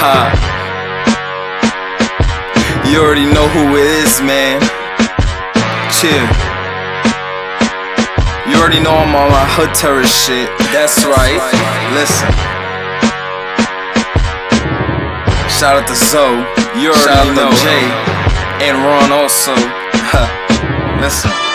huh? You already know who it is, man. Chill. You already know I'm on my hood terrorist shit. That's right. Listen. Shout out to Zoe. You already Shout know. Jay. And Ron also. Huh. Listen.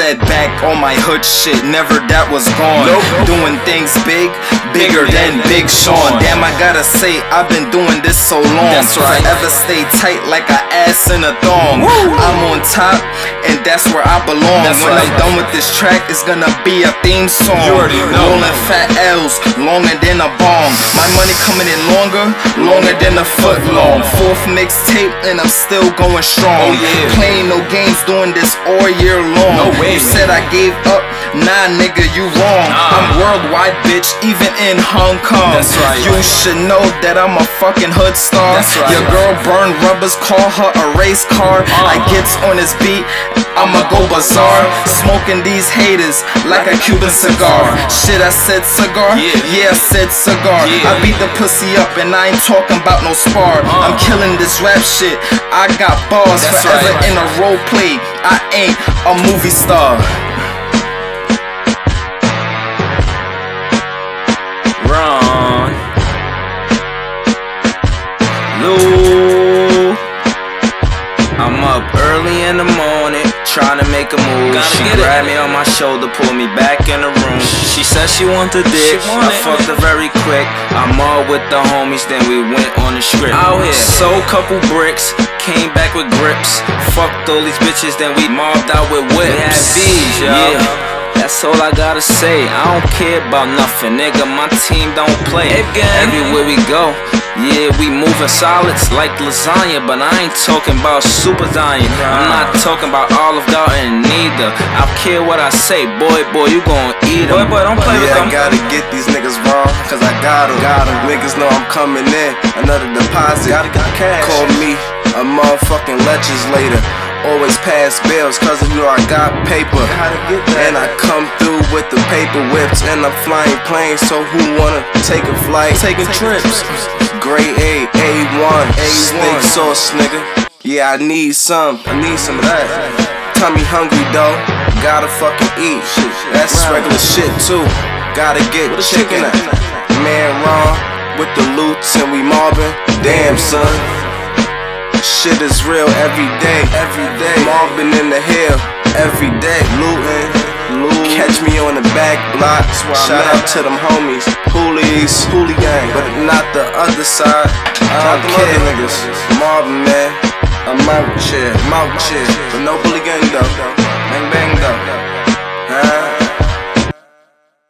Said back on my hood shit, never that was gone. Nope. Doing things big, bigger than Big Sean. Damn, I gotta say, I've been doing this so long. That's right. Forever stay tight like a ass in a thong. Woo. I'm on top, and that's where I belong. That's when right. I'm done with this track, it's gonna be a theme song. You already know. Rolling fat L's, longer than a bomb. My money coming in longer, longer than a foot long. Fourth mixtape, and I'm still going strong. Oh, yeah. Playing no games, doing this all year long. No way. You said I gave up. Nah, nigga, you wrong. Nah. I'm worldwide, bitch, even in Hong Kong. That's right. You should know that I'm a fucking hood star. That's right. Your girl burn rubbers, call her a race car. Uh-huh. I gets on his beat. I'ma go bizarre, smoking these haters like a Cuban cigar. Shit, I said cigar? Yeah, yeah I said cigar. Yeah. I beat the pussy up and I ain't talking about no spar. Uh. I'm killing this rap shit. I got bars That's forever right. in a role play. I ain't a movie star. The morning trying to make a move. Gotta she grabbed it. me on my shoulder, pulled me back in the room. She said she want the dick. Want I fucked her very quick. I'm all with the homies, then we went on the script. Out here, sold couple bricks, came back with grips. Fucked all these bitches, then we mobbed out with whips. We had V's, yeah. That's all I gotta say. I don't care about nothing, nigga. My team don't play. Everywhere we go, yeah, we moving solids like lasagna, but I ain't talking about super dying. I'm not talking about Olive Garden neither. I care what I say, boy, boy, you gon' eat them. Boy, boy, don't play yeah, with them. I gotta get these niggas wrong, cause I got them. Got them. Niggas know I'm coming in. Another deposit. Gotta get cash. Call me a motherfucking legislator. Always pass bills, cause you know I got paper. And I come through with the paper whips, and I'm flying planes, so who wanna take a flight? Taking trips. Grade A, A1, steak sauce, nigga. Yeah, I need some, I need some of that. Tummy hungry though, gotta fucking eat. That's regular shit too. Gotta get chicken at. Man wrong with the loots and we mobbing. Damn son, shit is real every day. Every day, mobbing in the hill every day, looting. Catch me on the back block. Shout out to them homies, Hoolies, Hoolie Gang, but not the other side. I don't care, niggas. Marvin, man. I'm out here, I'm out here, but no bully gang though. Bang bang though. Huh?